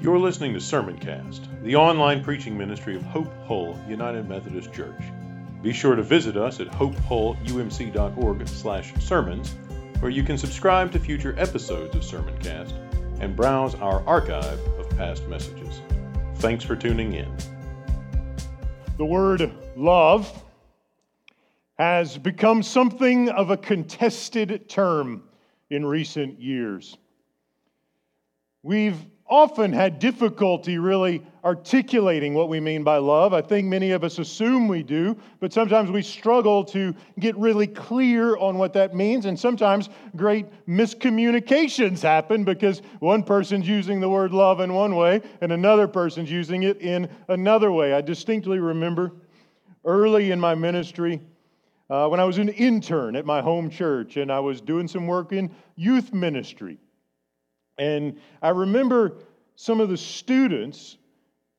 You're listening to Sermoncast, the online preaching ministry of Hope Hull United Methodist Church. Be sure to visit us at hopehullumc.org/sermons, where you can subscribe to future episodes of Sermoncast and browse our archive of past messages. Thanks for tuning in. The word love has become something of a contested term in recent years. We've often had difficulty really articulating what we mean by love. I think many of us assume we do, but sometimes we struggle to get really clear on what that means. And sometimes great miscommunications happen because one person's using the word love in one way and another person's using it in another way. I distinctly remember early in my ministry. Uh, when I was an intern at my home church and I was doing some work in youth ministry. And I remember some of the students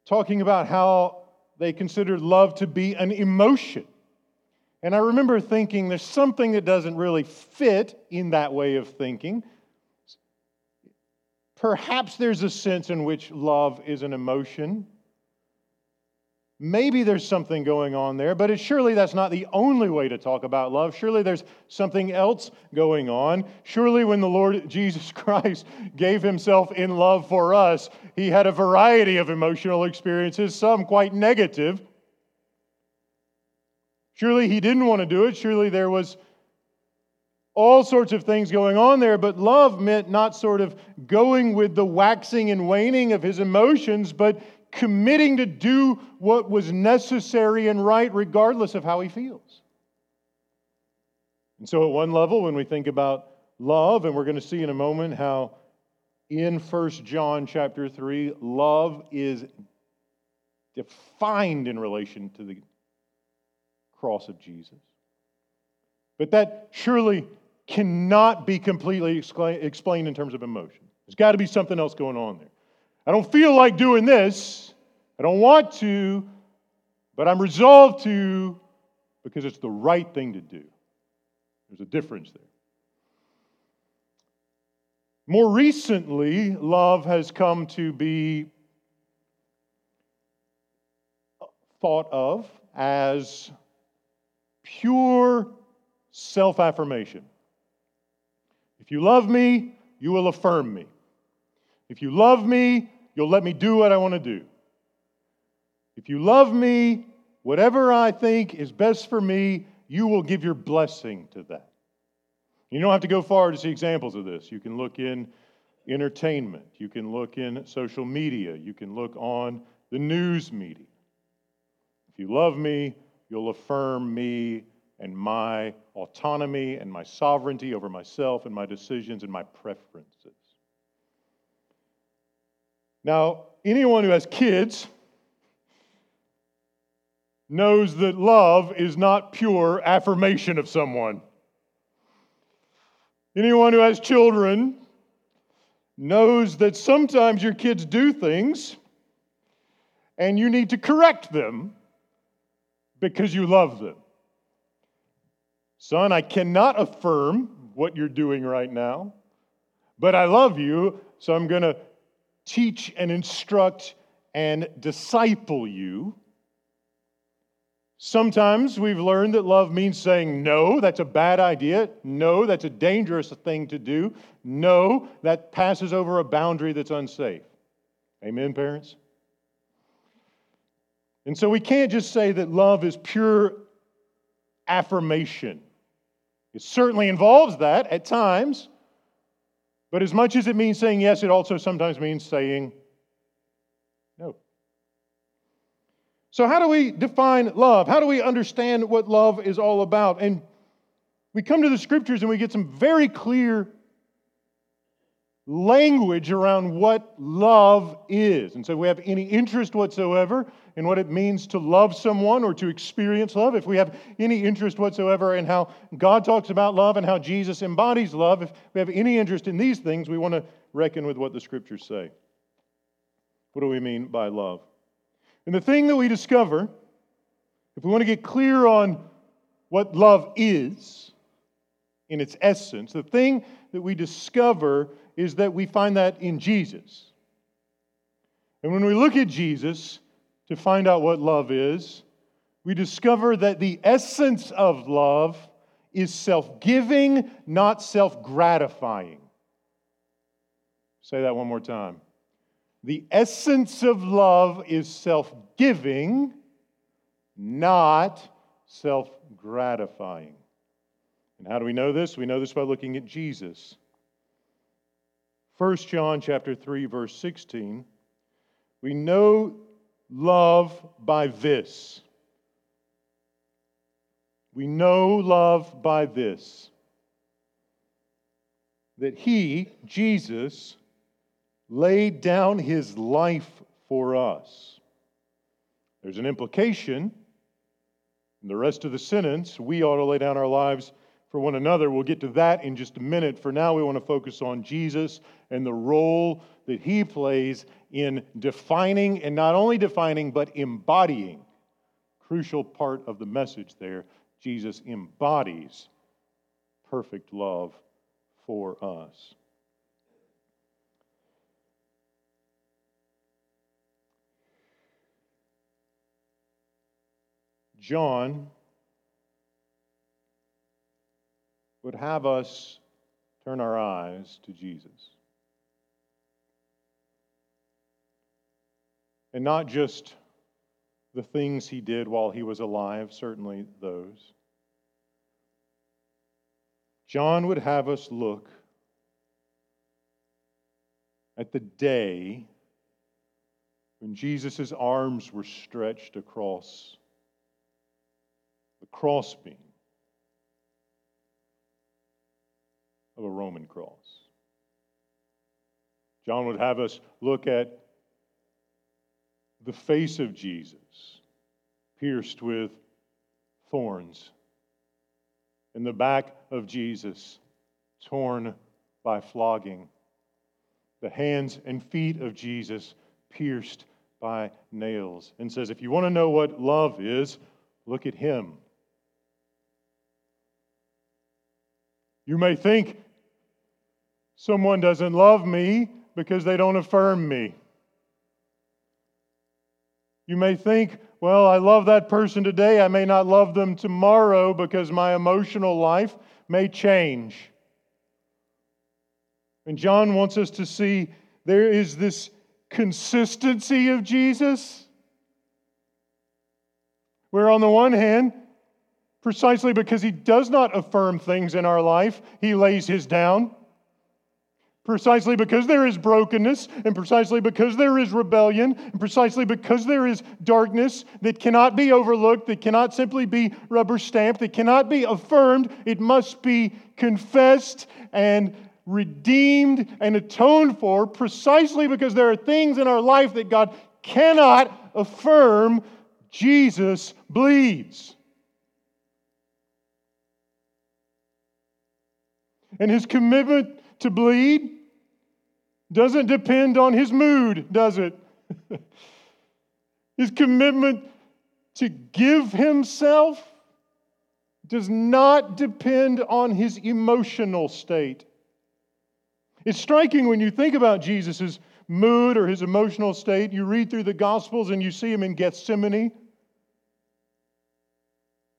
talking about how they considered love to be an emotion. And I remember thinking there's something that doesn't really fit in that way of thinking. Perhaps there's a sense in which love is an emotion, Maybe there's something going on there, but it, surely that's not the only way to talk about love. Surely there's something else going on. Surely when the Lord Jesus Christ gave himself in love for us, he had a variety of emotional experiences, some quite negative. Surely he didn't want to do it. Surely there was all sorts of things going on there, but love meant not sort of going with the waxing and waning of his emotions, but committing to do what was necessary and right, regardless of how he feels. And so, at one level, when we think about love, and we're going to see in a moment how in 1 John chapter 3, love is defined in relation to the cross of Jesus. But that surely cannot be completely explained in terms of emotion. There's got to be something else going on there. I don't feel like doing this. I don't want to, but I'm resolved to because it's the right thing to do. There's a difference there. More recently, love has come to be thought of as pure self affirmation. If you love me, you will affirm me. If you love me, you'll let me do what I want to do. If you love me, whatever I think is best for me, you will give your blessing to that. You don't have to go far to see examples of this. You can look in entertainment, you can look in social media, you can look on the news media. If you love me, you'll affirm me and my autonomy and my sovereignty over myself and my decisions and my preferences. Now, anyone who has kids knows that love is not pure affirmation of someone. Anyone who has children knows that sometimes your kids do things and you need to correct them because you love them. Son, I cannot affirm what you're doing right now, but I love you, so I'm going to teach and instruct and disciple you Sometimes we've learned that love means saying, no, that's a bad idea. No, that's a dangerous thing to do. No, that passes over a boundary that's unsafe. Amen, parents? And so we can't just say that love is pure affirmation. It certainly involves that at times, but as much as it means saying yes, it also sometimes means saying no. So, how do we define love? How do we understand what love is all about? And we come to the scriptures and we get some very clear language around what love is. And so, if we have any interest whatsoever in what it means to love someone or to experience love, if we have any interest whatsoever in how God talks about love and how Jesus embodies love, if we have any interest in these things, we want to reckon with what the scriptures say. What do we mean by love? And the thing that we discover, if we want to get clear on what love is in its essence, the thing that we discover is that we find that in Jesus. And when we look at Jesus to find out what love is, we discover that the essence of love is self giving, not self gratifying. Say that one more time. The essence of love is self giving, not self gratifying. And how do we know this? We know this by looking at Jesus. 1 John chapter 3 verse 16. We know love by this. We know love by this that he, Jesus, laid down his life for us. There's an implication in the rest of the sentence. We ought to lay down our lives for one another. We'll get to that in just a minute. For now, we want to focus on Jesus and the role that he plays in defining, and not only defining, but embodying. Crucial part of the message there. Jesus embodies perfect love for us. John would have us turn our eyes to Jesus. And not just the things he did while he was alive, certainly those. John would have us look at the day when Jesus' arms were stretched across the crossbeam of a Roman cross. John would have us look at the face of Jesus pierced with thorns, and the back of Jesus torn by flogging, the hands and feet of Jesus pierced by nails, and says, If you want to know what love is, look at him. You may think someone doesn't love me because they don't affirm me. You may think, well, I love that person today. I may not love them tomorrow because my emotional life may change. And John wants us to see there is this consistency of Jesus, where on the one hand, precisely because he does not affirm things in our life, he lays his down. Precisely because there is brokenness, and precisely because there is rebellion, and precisely because there is darkness that cannot be overlooked, that cannot simply be rubber stamped, that cannot be affirmed, it must be confessed and redeemed and atoned for, precisely because there are things in our life that God cannot affirm, Jesus bleeds. And his commitment to bleed doesn't depend on his mood, does it? his commitment to give himself does not depend on his emotional state. It's striking when you think about Jesus' mood or his emotional state. You read through the Gospels and you see him in Gethsemane.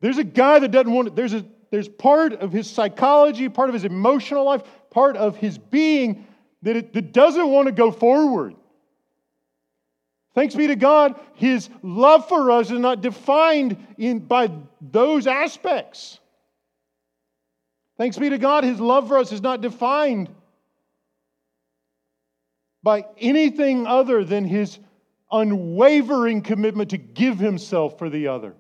There's a guy that doesn't want, to, there's, a, there's part of his psychology, part of his emotional life, part of his being that, it, that doesn't want to go forward. Thanks be to God, His love for us is not defined in, by those aspects. Thanks be to God, His love for us is not defined by anything other than His unwavering commitment to give Himself for the other.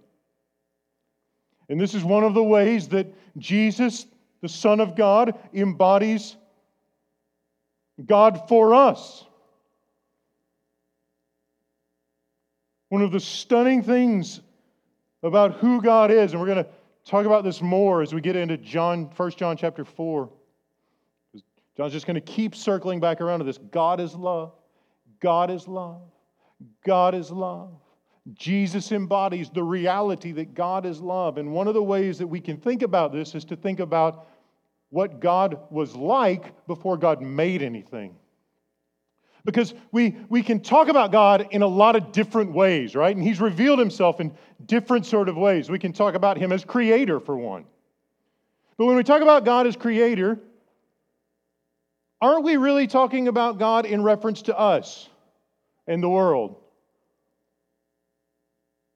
And this is one of the ways that Jesus, the Son of God, embodies God for us. One of the stunning things about who God is, and we're going to talk about this more as we get into John, 1 John chapter 4. John's just going to keep circling back around to this. God is love. God is love. God is love. Jesus embodies the reality that God is love. And one of the ways that we can think about this is to think about what God was like before God made anything. Because we, we can talk about God in a lot of different ways, right? And He's revealed Himself in different sort of ways. We can talk about Him as creator, for one. But when we talk about God as creator, aren't we really talking about God in reference to us and the world?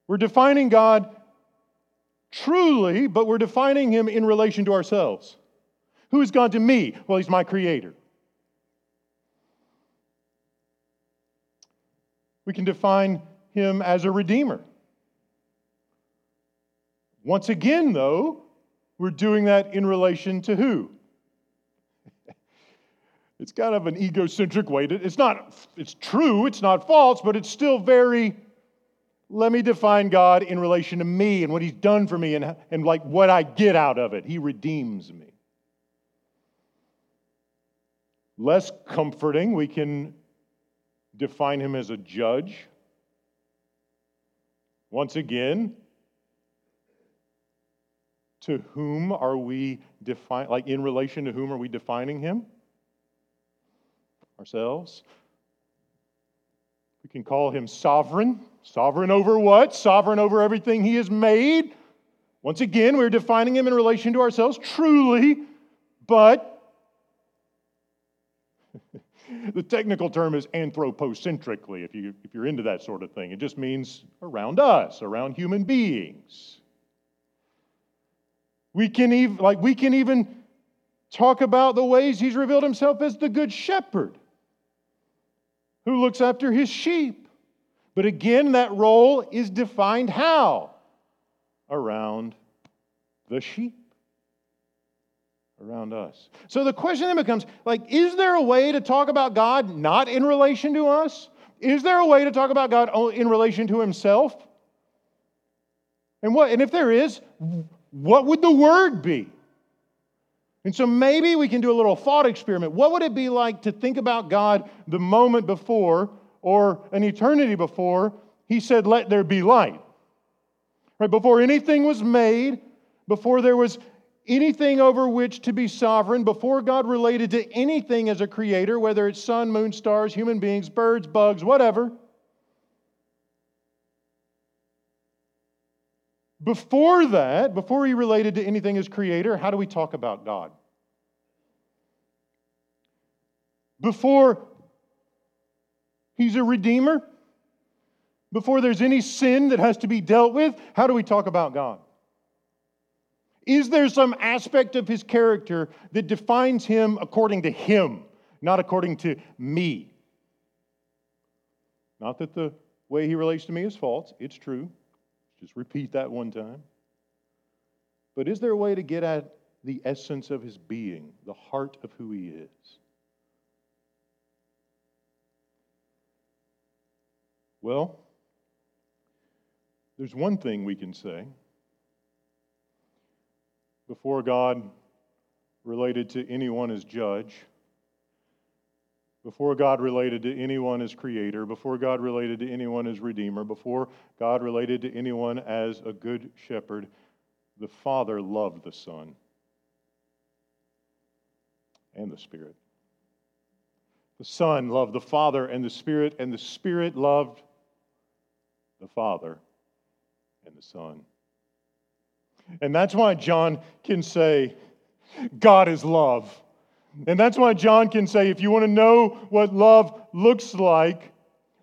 We're defining God truly, but we're defining Him in relation to ourselves. Who is God to me? Well, He's my creator. We can define him as a redeemer. Once again, though, we're doing that in relation to who? it's kind of an egocentric way to, it's not, it's true, it's not false, but it's still very, let me define God in relation to me and what he's done for me and, and like what I get out of it. He redeems me. Less comforting, we can define him as a judge. Once again, to whom are we defining, like in relation to whom are we defining him? Ourselves. We can call him sovereign. Sovereign over what? Sovereign over everything he has made. Once again, we're defining him in relation to ourselves, truly, but the technical term is anthropocentrically, if, you, if you're into that sort of thing. It just means around us, around human beings. We can even, like, we can even talk about the ways he's revealed himself as the good shepherd who looks after his sheep. But again, that role is defined how? Around the sheep around us. So the question then becomes like, is there a way to talk about God not in relation to us? Is there a way to talk about God in relation to himself? And what and if there is, what would the word be? And so maybe we can do a little thought experiment. What would it be like to think about God the moment before or an eternity before he said, Let there be light? Right? Before anything was made, before there was anything over which to be sovereign before God related to anything as a creator, whether it's sun, moon, stars, human beings, birds, bugs, whatever. Before that, before he related to anything as creator, how do we talk about God? Before he's a redeemer, before there's any sin that has to be dealt with, how do we talk about God? Is there some aspect of his character that defines him according to him, not according to me? Not that the way he relates to me is false, it's true. Just repeat that one time. But is there a way to get at the essence of his being, the heart of who he is? Well, there's one thing we can say before God related to anyone as judge, before God related to anyone as creator, before God related to anyone as redeemer, before God related to anyone as a good shepherd, the Father loved the Son and the Spirit. The Son loved the Father and the Spirit, and the Spirit loved the Father and the Son. And that's why John can say, God is love. And that's why John can say, if you want to know what love looks like,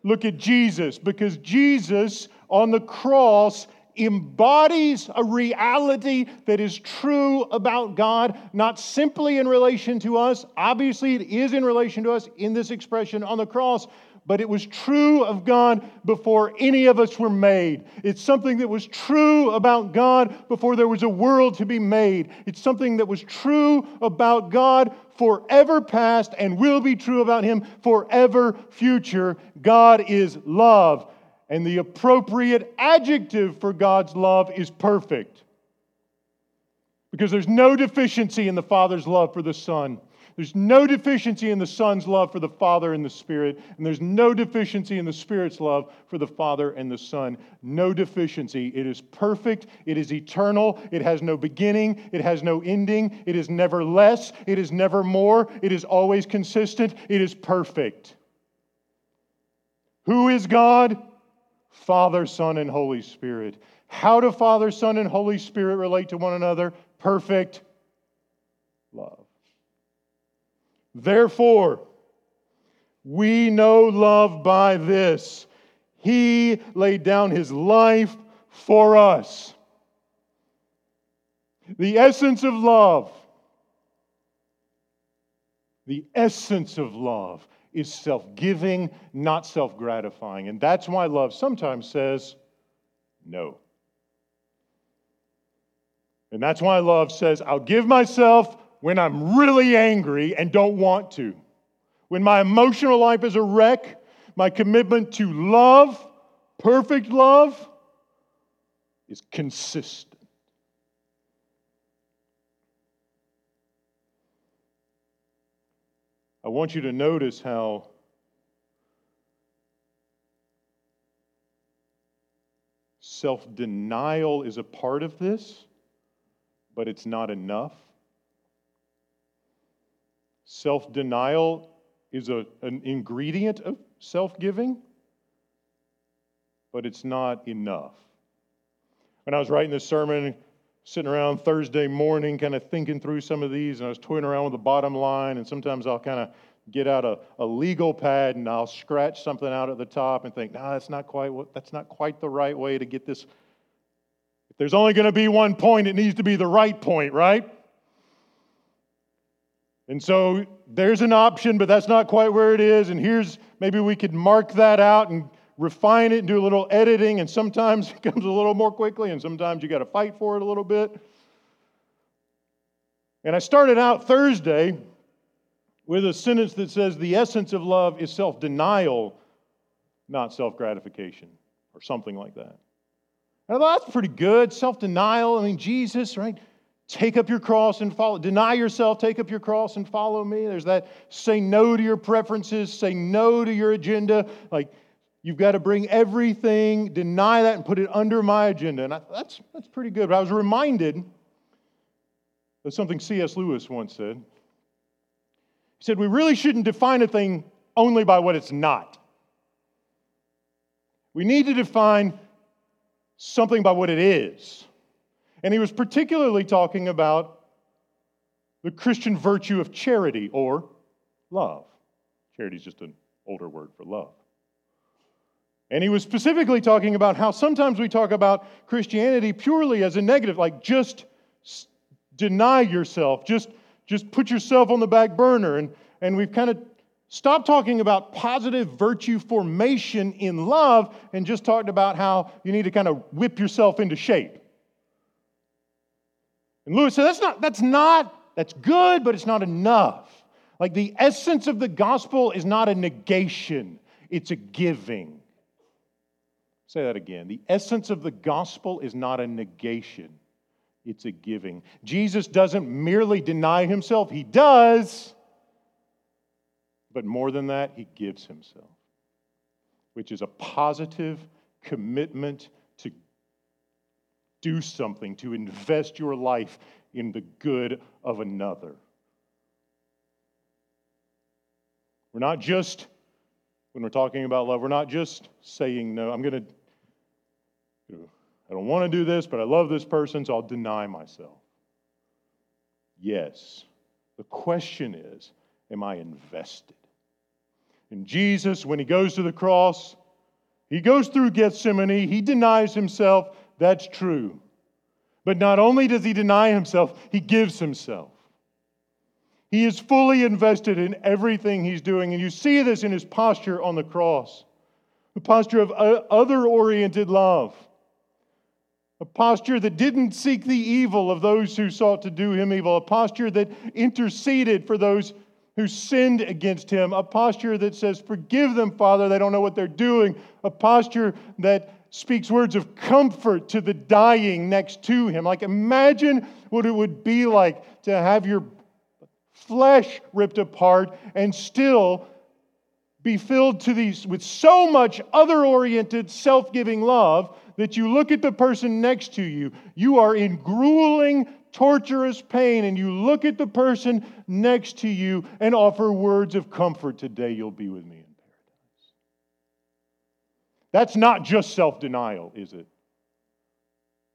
look at Jesus, because Jesus on the cross embodies a reality that is true about God, not simply in relation to us. Obviously, it is in relation to us in this expression on the cross, but it was true of God before any of us were made. It's something that was true about God before there was a world to be made. It's something that was true about God forever past and will be true about Him forever future. God is love. And the appropriate adjective for God's love is perfect. Because there's no deficiency in the Father's love for the Son. There's no deficiency in the Son's love for the Father and the Spirit, and there's no deficiency in the Spirit's love for the Father and the Son. No deficiency. It is perfect, it is eternal, it has no beginning, it has no ending, it is never less, it is never more, it is always consistent, it is perfect. Who is God? Father, Son, and Holy Spirit. How do Father, Son, and Holy Spirit relate to one another? Perfect love. Therefore, we know love by this He laid down His life for us. The essence of love, the essence of love is self giving, not self gratifying. And that's why love sometimes says no. And that's why love says, I'll give myself when I'm really angry and don't want to. When my emotional life is a wreck, my commitment to love, perfect love, is consistent. I want you to notice how self denial is a part of this, but it's not enough. Self denial is a, an ingredient of self giving, but it's not enough. When I was writing this sermon, sitting around Thursday morning, kind of thinking through some of these, and I was toying around with the bottom line, and sometimes I'll kind of get out a, a legal pad and I'll scratch something out at the top and think, nah, that's not quite what, that's not quite the right way to get this. If there's only going to be one point, it needs to be the right point, right? And so there's an option, but that's not quite where it is. And here's maybe we could mark that out and refine it and do a little editing, and sometimes it comes a little more quickly, and sometimes you got to fight for it a little bit. And I started out Thursday with a sentence that says, The essence of love is self denial, not self gratification, or something like that. And I thought that's pretty good. Self denial, I mean, Jesus, right? Take up your cross and follow. Deny yourself, take up your cross and follow me. There's that say no to your preferences, say no to your agenda. Like, You've got to bring everything, deny that, and put it under my agenda. And I, that's, that's pretty good. But I was reminded of something C.S. Lewis once said. He said, We really shouldn't define a thing only by what it's not. We need to define something by what it is. And he was particularly talking about the Christian virtue of charity or love. Charity is just an older word for love. And he was specifically talking about how sometimes we talk about Christianity purely as a negative, like just deny yourself, just, just put yourself on the back burner. And, and we've kind of stopped talking about positive virtue formation in love and just talked about how you need to kind of whip yourself into shape. And Lewis said, that's not, that's not, that's good, but it's not enough. Like the essence of the gospel is not a negation, it's a giving. Say that again. The essence of the gospel is not a negation, it's a giving. Jesus doesn't merely deny himself, he does. But more than that, he gives himself, which is a positive commitment do something, to invest your life in the good of another. We're not just, when we're talking about love, we're not just saying no. I'm going to I don't want to do this, but I love this person, so I'll deny myself. Yes. The question is, am I invested? And Jesus, when he goes to the cross, he goes through Gethsemane, he denies himself. That's true. But not only does he deny himself, he gives himself. He is fully invested in everything he's doing. And you see this in his posture on the cross a posture of uh, other oriented love a posture that didn't seek the evil of those who sought to do him evil, a posture that interceded for those who sinned against him, a posture that says, Forgive them, Father, they don't know what they're doing, a posture that speaks words of comfort to the dying next to him. Like, imagine what it would be like to have your flesh ripped apart and still be filled to these with so much other oriented, self giving love that you look at the person next to you, you are in grueling, torturous pain, and you look at the person next to you and offer words of comfort. Today you'll be with me. That's not just self denial, is it?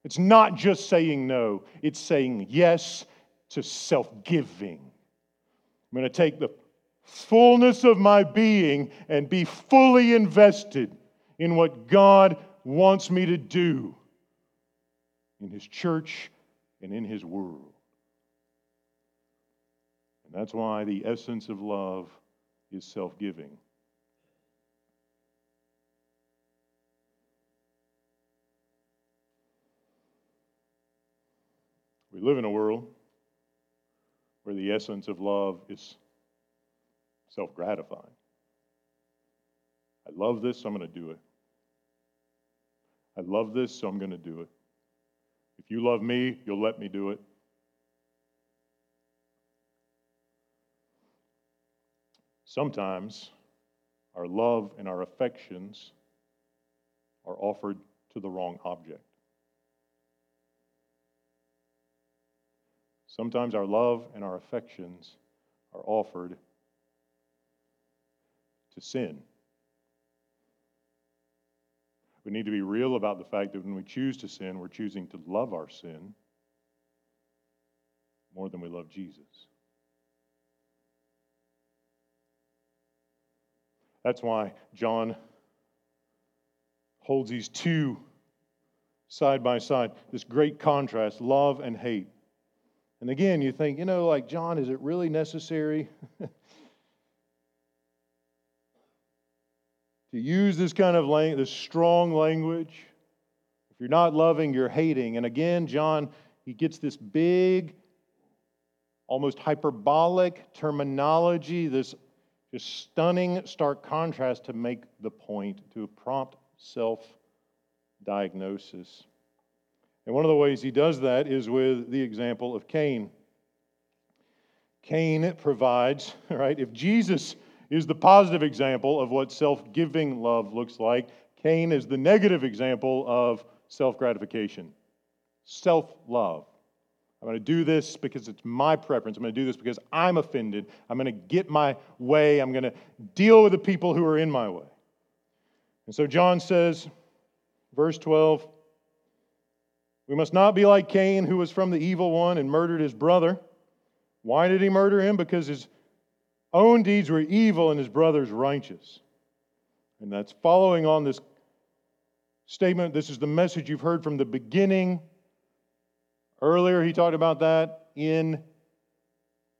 It's not just saying no, it's saying yes to self giving. I'm going to take the fullness of my being and be fully invested in what God wants me to do in His church and in His world. And that's why the essence of love is self giving. We live in a world where the essence of love is self gratifying. I love this, so I'm going to do it. I love this, so I'm going to do it. If you love me, you'll let me do it. Sometimes our love and our affections are offered to the wrong object. Sometimes our love and our affections are offered to sin. We need to be real about the fact that when we choose to sin, we're choosing to love our sin more than we love Jesus. That's why John holds these two side by side, this great contrast love and hate. And again, you think, you know, like, John, is it really necessary to use this kind of language, this strong language? If you're not loving, you're hating. And again, John, he gets this big, almost hyperbolic terminology, this just stunning, stark contrast to make the point, to prompt self diagnosis. And one of the ways he does that is with the example of Cain. Cain provides, right? If Jesus is the positive example of what self giving love looks like, Cain is the negative example of self gratification, self love. I'm going to do this because it's my preference. I'm going to do this because I'm offended. I'm going to get my way. I'm going to deal with the people who are in my way. And so John says, verse 12, we must not be like Cain, who was from the evil one and murdered his brother. Why did he murder him? Because his own deeds were evil and his brother's righteous. And that's following on this statement. This is the message you've heard from the beginning. Earlier, he talked about that in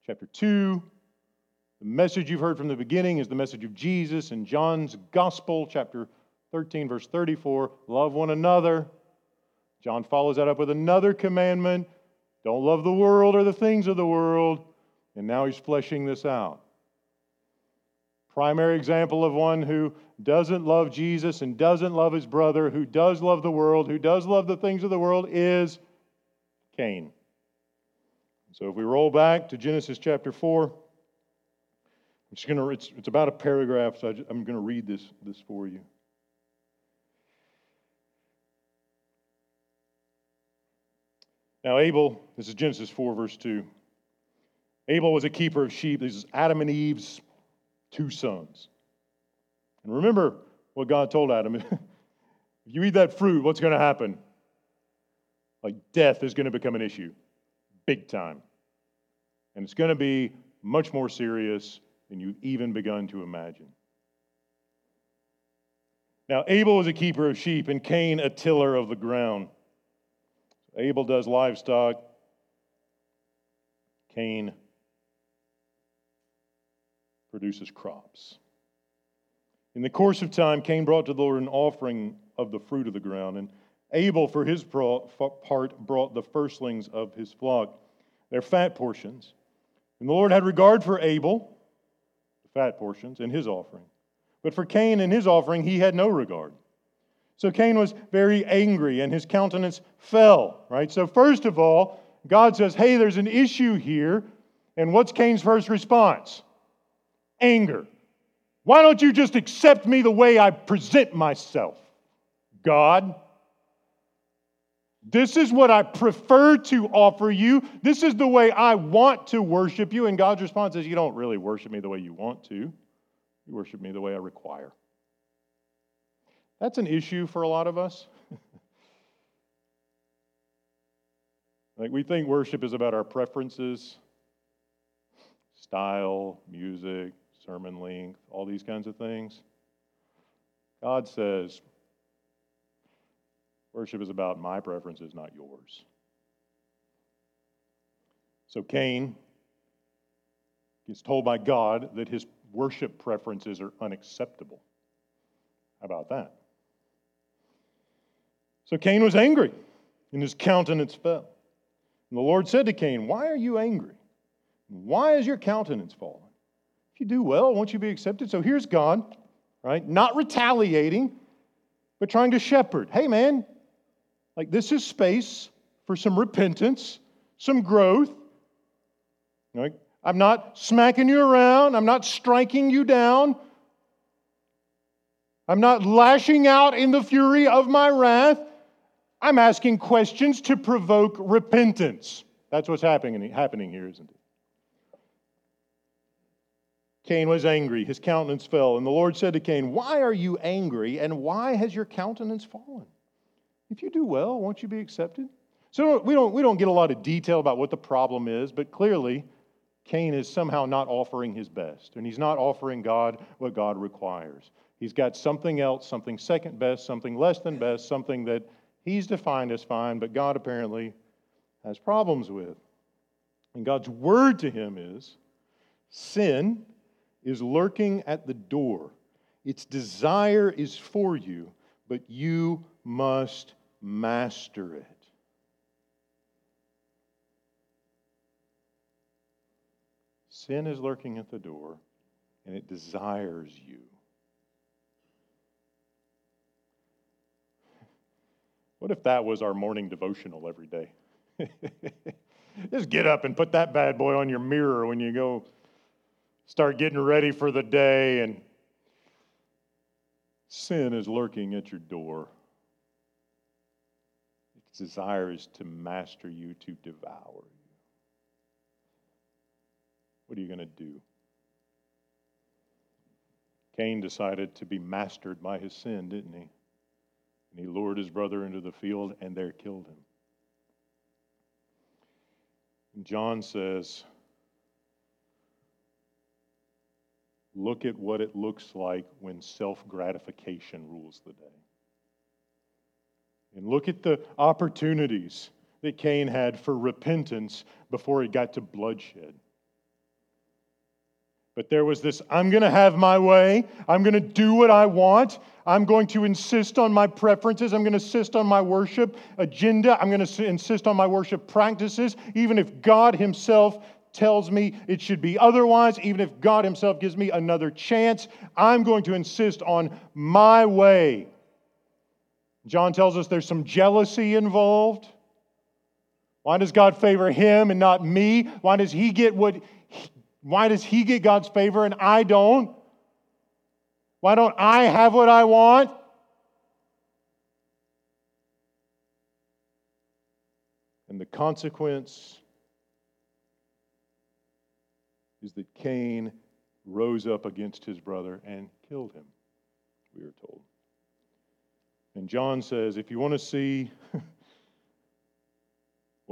chapter 2. The message you've heard from the beginning is the message of Jesus in John's Gospel, chapter 13, verse 34 love one another John follows that up with another commandment don't love the world or the things of the world. And now he's fleshing this out. Primary example of one who doesn't love Jesus and doesn't love his brother, who does love the world, who does love the things of the world, is Cain. So if we roll back to Genesis chapter 4, I'm just gonna, it's, it's about a paragraph, so I am going to read this, this for you. Now, Abel, this is Genesis 4, verse 2. Abel was a keeper of sheep. This is Adam and Eve's two sons. And remember what God told Adam if you eat that fruit, what's going to happen? Like death is going to become an issue, big time. And it's going to be much more serious than you've even begun to imagine. Now, Abel was a keeper of sheep, and Cain a tiller of the ground. Abel does livestock. Cain produces crops. In the course of time, Cain brought to the Lord an offering of the fruit of the ground, and Abel, for his part, brought the firstlings of his flock, their fat portions. And the Lord had regard for Abel, the fat portions, and his offering. But for Cain and his offering, he had no regard. So Cain was very angry and his countenance fell, right? So, first of all, God says, hey, there's an issue here. And what's Cain's first response? Anger. Why don't you just accept me the way I present myself? God, this is what I prefer to offer you. This is the way I want to worship you. And God's response is, You don't really worship me the way you want to, you worship me the way I require. That's an issue for a lot of us. like we think worship is about our preferences, style, music, sermon length, all these kinds of things. God says, worship is about my preferences, not yours. So Cain gets told by God that his worship preferences are unacceptable. How about that? So Cain was angry, and his countenance fell. And the Lord said to Cain, Why are you angry? Why is your countenance fallen? If you do well, won't you be accepted? So here's God, right? Not retaliating, but trying to shepherd. Hey, man, like this is space for some repentance, some growth. Right? I'm not smacking you around, I'm not striking you down. I'm not lashing out in the fury of my wrath. I'm asking questions to provoke repentance. That's what's happening, happening here, isn't it? Cain was angry, his countenance fell, and the Lord said to Cain, Why are you angry, and why has your countenance fallen? If you do well, won't you be accepted? So we don't, we don't get a lot of detail about what the problem is, but clearly, Cain is somehow not offering his best, and he's not offering God what God requires. He's got something else, something second best, something less than best, something that he's defined as fine, but God apparently has problems with. And God's word to him is sin is lurking at the door. Its desire is for you, but you must master it. Sin is lurking at the door, and it desires you. What if that was our morning devotional every day? Just get up and put that bad boy on your mirror when you go start getting ready for the day, and sin is lurking at your door. Its desire is to master you, to devour you. What are you going to do? Cain decided to be mastered by his sin, didn't he? And he lured his brother into the field and there killed him. And John says, Look at what it looks like when self gratification rules the day. And look at the opportunities that Cain had for repentance before it got to bloodshed. But there was this I'm going to have my way. I'm going to do what I want. I'm going to insist on my preferences. I'm going to insist on my worship agenda. I'm going to insist on my worship practices, even if God Himself tells me it should be otherwise, even if God Himself gives me another chance, I'm going to insist on my way. John tells us there's some jealousy involved. Why does God favor him and not me? Why does he get what why does he get God's favor and I don't? Why don't I have what I want? And the consequence is that Cain rose up against his brother and killed him, we are told. And John says if you want to see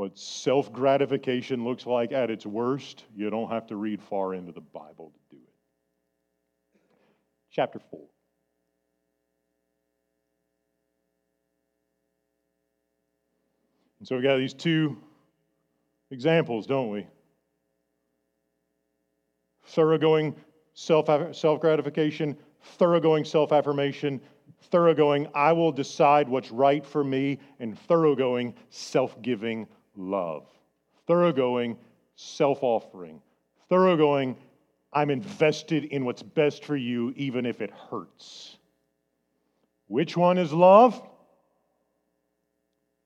what self gratification looks like at its worst, you don't have to read far into the Bible to do it. Chapter 4. And so we've got these two examples, don't we? thoroughgoing self gratification, thoroughgoing self affirmation, thoroughgoing, I will decide what's right for me, and thoroughgoing self giving love. Thoroughgoing self offering. Thoroughgoing, I'm invested in what's best for you, even if it hurts. Which one is love?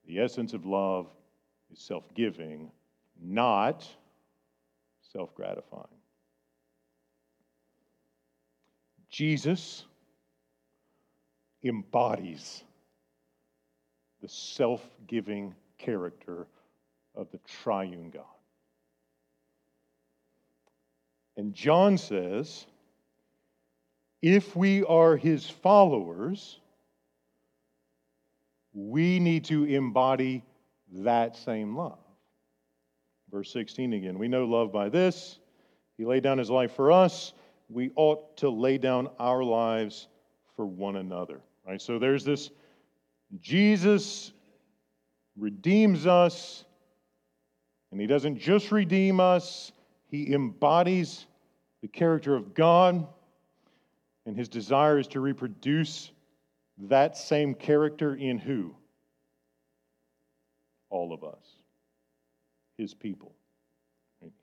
The essence of love is self giving, not self gratifying. Jesus embodies the self giving character of the triune God. And John says, if we are his followers, we need to embody that same love. Verse 16 again. We know love by this. He laid down his life for us. We ought to lay down our lives for one another. Right? So there's this Jesus redeems us, and he doesn't just redeem us, he embodies the character of God, and his desire is to reproduce that same character in who? All of us, his people.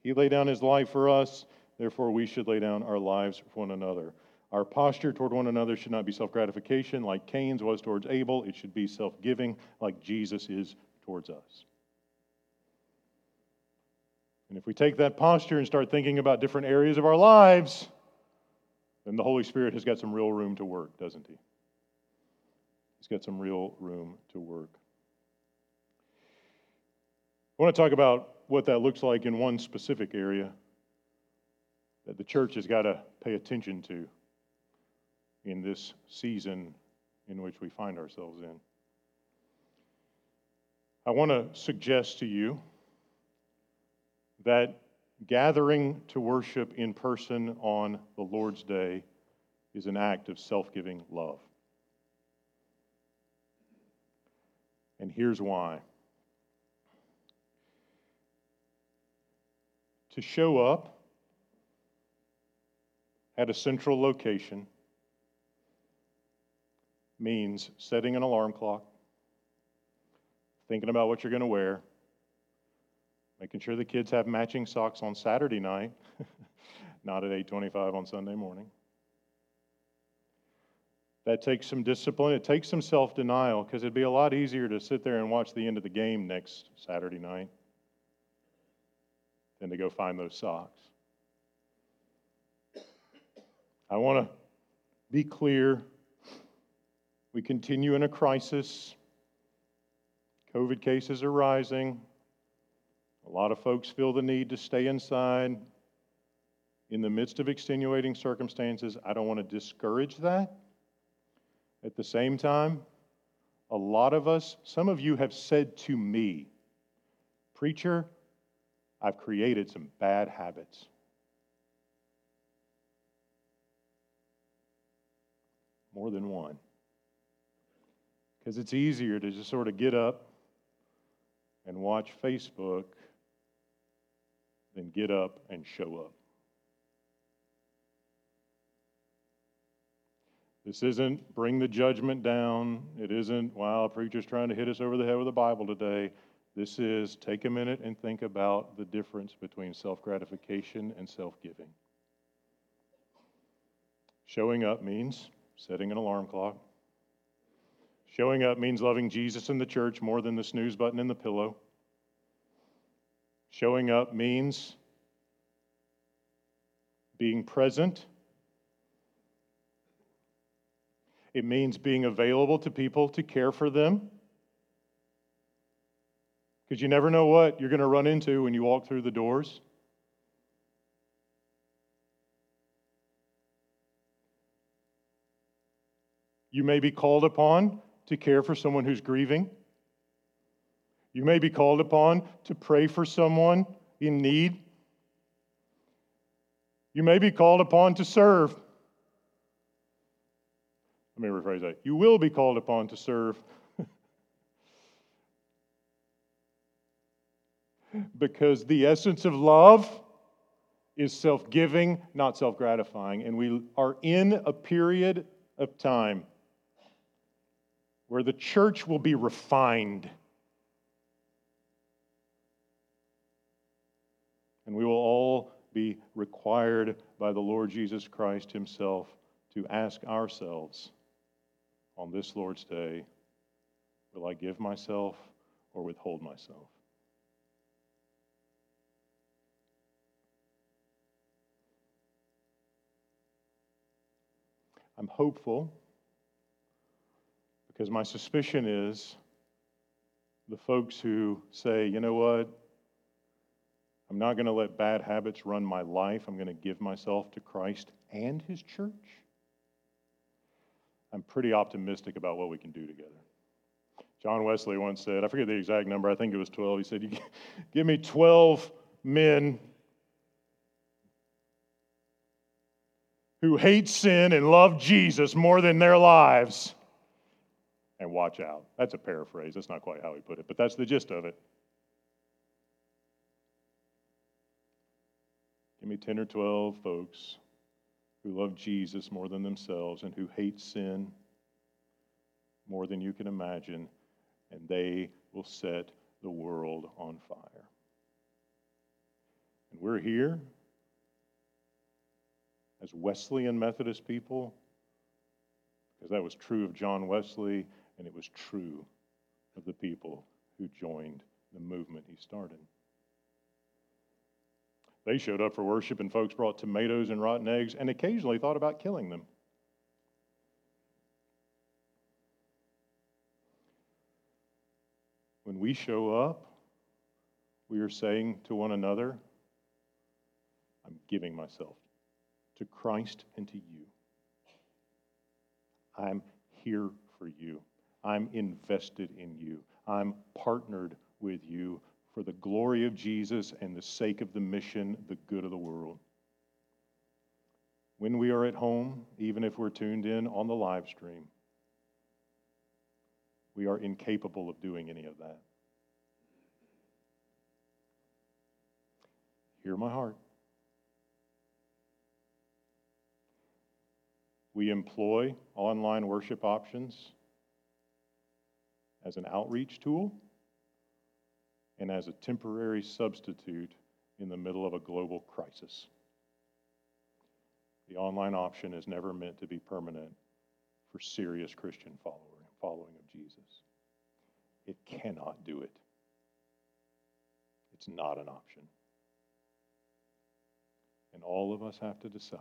He laid down his life for us, therefore we should lay down our lives for one another. Our posture toward one another should not be self gratification like Cain's was towards Abel. It should be self giving like Jesus is towards us. And if we take that posture and start thinking about different areas of our lives, then the Holy Spirit has got some real room to work, doesn't he? He's got some real room to work. I want to talk about what that looks like in one specific area that the church has got to pay attention to in this season in which we find ourselves in. I want to suggest to you that gathering to worship in person on the Lord's Day is an act of self giving love. And here's why. To show up at a central location means setting an alarm clock, thinking about what you're going to wear, making sure the kids have matching socks on Saturday night, not at 8:25 on Sunday morning. That takes some discipline. It takes some self-denial because it'd be a lot easier to sit there and watch the end of the game next Saturday night than to go find those socks. I want to be clear. We continue in a crisis. COVID cases are rising. A lot of folks feel the need to stay inside in the midst of extenuating circumstances. I don't want to discourage that. At the same time, a lot of us, some of you have said to me, Preacher, I've created some bad habits. More than one. Because it's easier to just sort of get up and watch Facebook then get up and show up. This isn't bring the judgment down. It isn't, wow, a preacher's trying to hit us over the head with the Bible today. This is take a minute and think about the difference between self gratification and self giving. Showing up means setting an alarm clock. Showing up means loving Jesus and the church more than the snooze button in the pillow. Showing up means being present. It means being available to people to care for them. Because you never know what you're going to run into when you walk through the doors. You may be called upon to care for someone who's grieving. You may be called upon to pray for someone in need. You may be called upon to serve. Let me rephrase that. You will be called upon to serve. because the essence of love is self giving, not self gratifying. And we are in a period of time where the church will be refined. And we will all be required by the Lord Jesus Christ Himself to ask ourselves on this Lord's Day will I give myself or withhold myself? I'm hopeful because my suspicion is the folks who say, you know what, I'm not going to let bad habits run my life. I'm going to give myself to Christ and His church. I'm pretty optimistic about what we can do together. John Wesley once said, I forget the exact number, I think it was 12. He said, Give me 12 men who hate sin and love Jesus more than their lives. And watch out. That's a paraphrase. That's not quite how he put it, but that's the gist of it. Give me 10 or 12 folks who love Jesus more than themselves and who hate sin more than you can imagine, and they will set the world on fire. And we're here as Wesleyan Methodist people because that was true of John Wesley and it was true of the people who joined the movement he started. They showed up for worship, and folks brought tomatoes and rotten eggs and occasionally thought about killing them. When we show up, we are saying to one another, I'm giving myself to Christ and to you. I'm here for you. I'm invested in you. I'm partnered with you for the glory of Jesus and the sake of the mission, the good of the world. When we are at home, even if we're tuned in on the live stream, we are incapable of doing any of that. Hear my heart. We employ online worship options as an outreach tool and as a temporary substitute in the middle of a global crisis. The online option is never meant to be permanent for serious Christian following of Jesus. It cannot do it. It's not an option. And all of us have to decide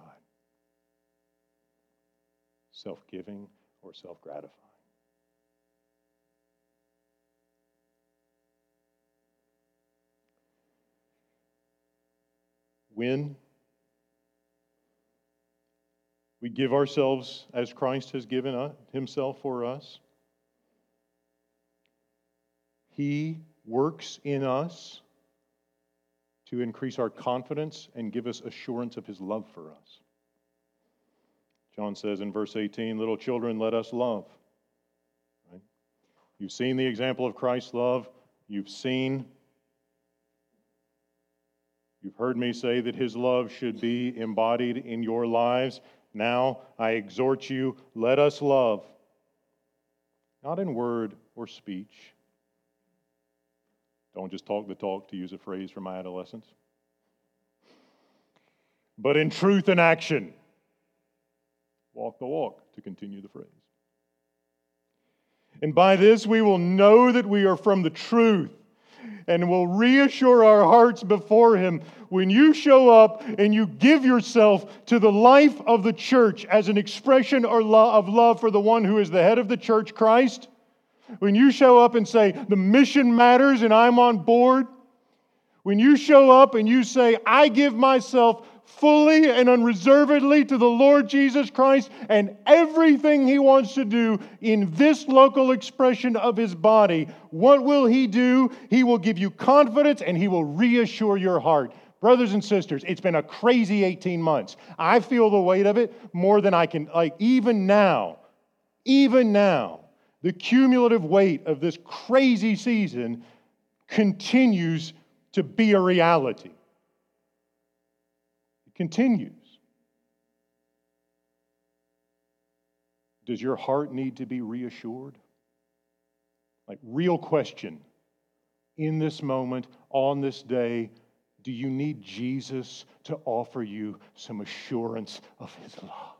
self giving or self gratifying. When we give ourselves as Christ has given himself for us, he works in us to increase our confidence and give us assurance of his love for us. John says in verse 18, Little children, let us love. Right? You've seen the example of Christ's love. You've seen, you've heard me say that his love should be embodied in your lives. Now I exhort you, let us love, not in word or speech don't just talk the talk, to use a phrase from my adolescence, but in truth and action. Walk the walk, to continue the phrase. And by this we will know that we are from the truth and will reassure our hearts before Him. When you show up and you give yourself to the life of the church as an expression of love for the one who is the head of the church, Christ, when you show up and say, the mission matters and I'm on board, when you show up and you say, I give myself fully and unreservedly to the Lord Jesus Christ and everything He wants to do in this local expression of His body, what will He do? He will give you confidence and He will reassure your heart. Brothers and sisters, it's been a crazy 18 months. I feel the weight of it more than I can, like, even now, even now the cumulative weight of this crazy season continues to be a reality. It continues. Does your heart need to be reassured? Like, real question. In this moment, on this day, do you need Jesus to offer you some assurance of his love?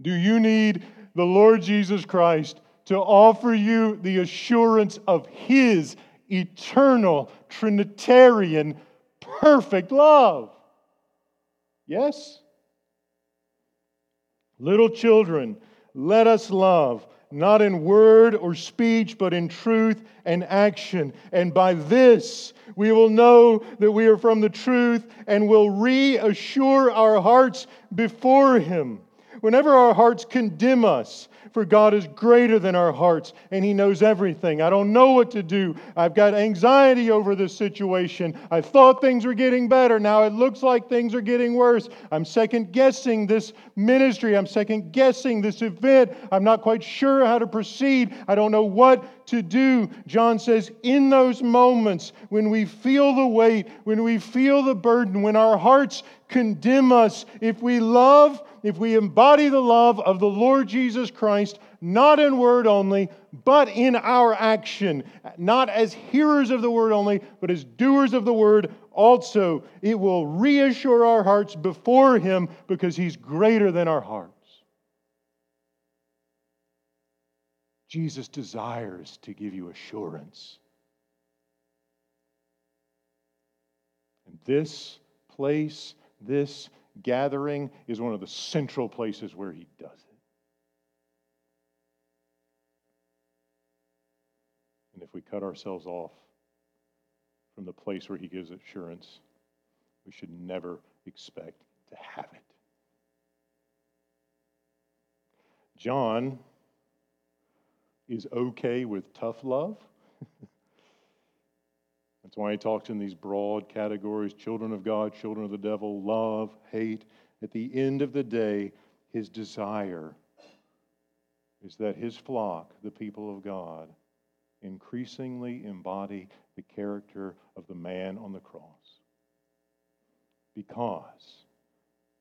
Do you need the Lord Jesus Christ to offer you the assurance of His eternal, Trinitarian, perfect love? Yes? Little children, let us love, not in word or speech, but in truth and action. And by this we will know that we are from the truth and will reassure our hearts before Him whenever our hearts condemn us For God is greater than our hearts, and He knows everything. I don't know what to do. I've got anxiety over this situation. I thought things were getting better. Now it looks like things are getting worse. I'm second guessing this ministry. I'm second guessing this event. I'm not quite sure how to proceed. I don't know what to do. John says, in those moments when we feel the weight, when we feel the burden, when our hearts condemn us, if we love, if we embody the love of the Lord Jesus Christ, not in word only, but in our action, not as hearers of the word only, but as doers of the word also, it will reassure our hearts before Him because He's greater than our hearts. Jesus desires to give you assurance. And this place, this gathering, is one of the central places where He does it. And if we cut ourselves off from the place where He gives assurance, we should never expect to have it. John is okay with tough love. That's why he talks in these broad categories children of God, children of the devil, love, hate. At the end of the day, his desire is that his flock, the people of God, increasingly embody the character of the man on the cross. Because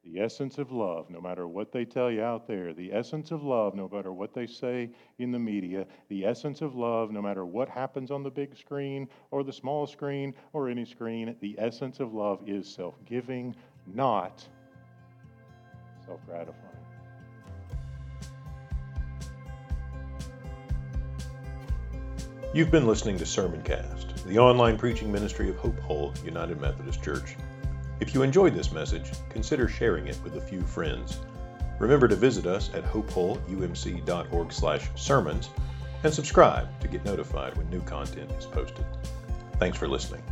the essence of love, no matter what they tell you out there, the essence of love, no matter what they say in the media, the essence of love, no matter what happens on the big screen or the small screen or any screen, the essence of love is self giving, not self gratifying. You've been listening to Sermoncast, the online preaching ministry of Hope Hull United Methodist Church. If you enjoyed this message, consider sharing it with a few friends. Remember to visit us at hopehullumc.org/sermons and subscribe to get notified when new content is posted. Thanks for listening.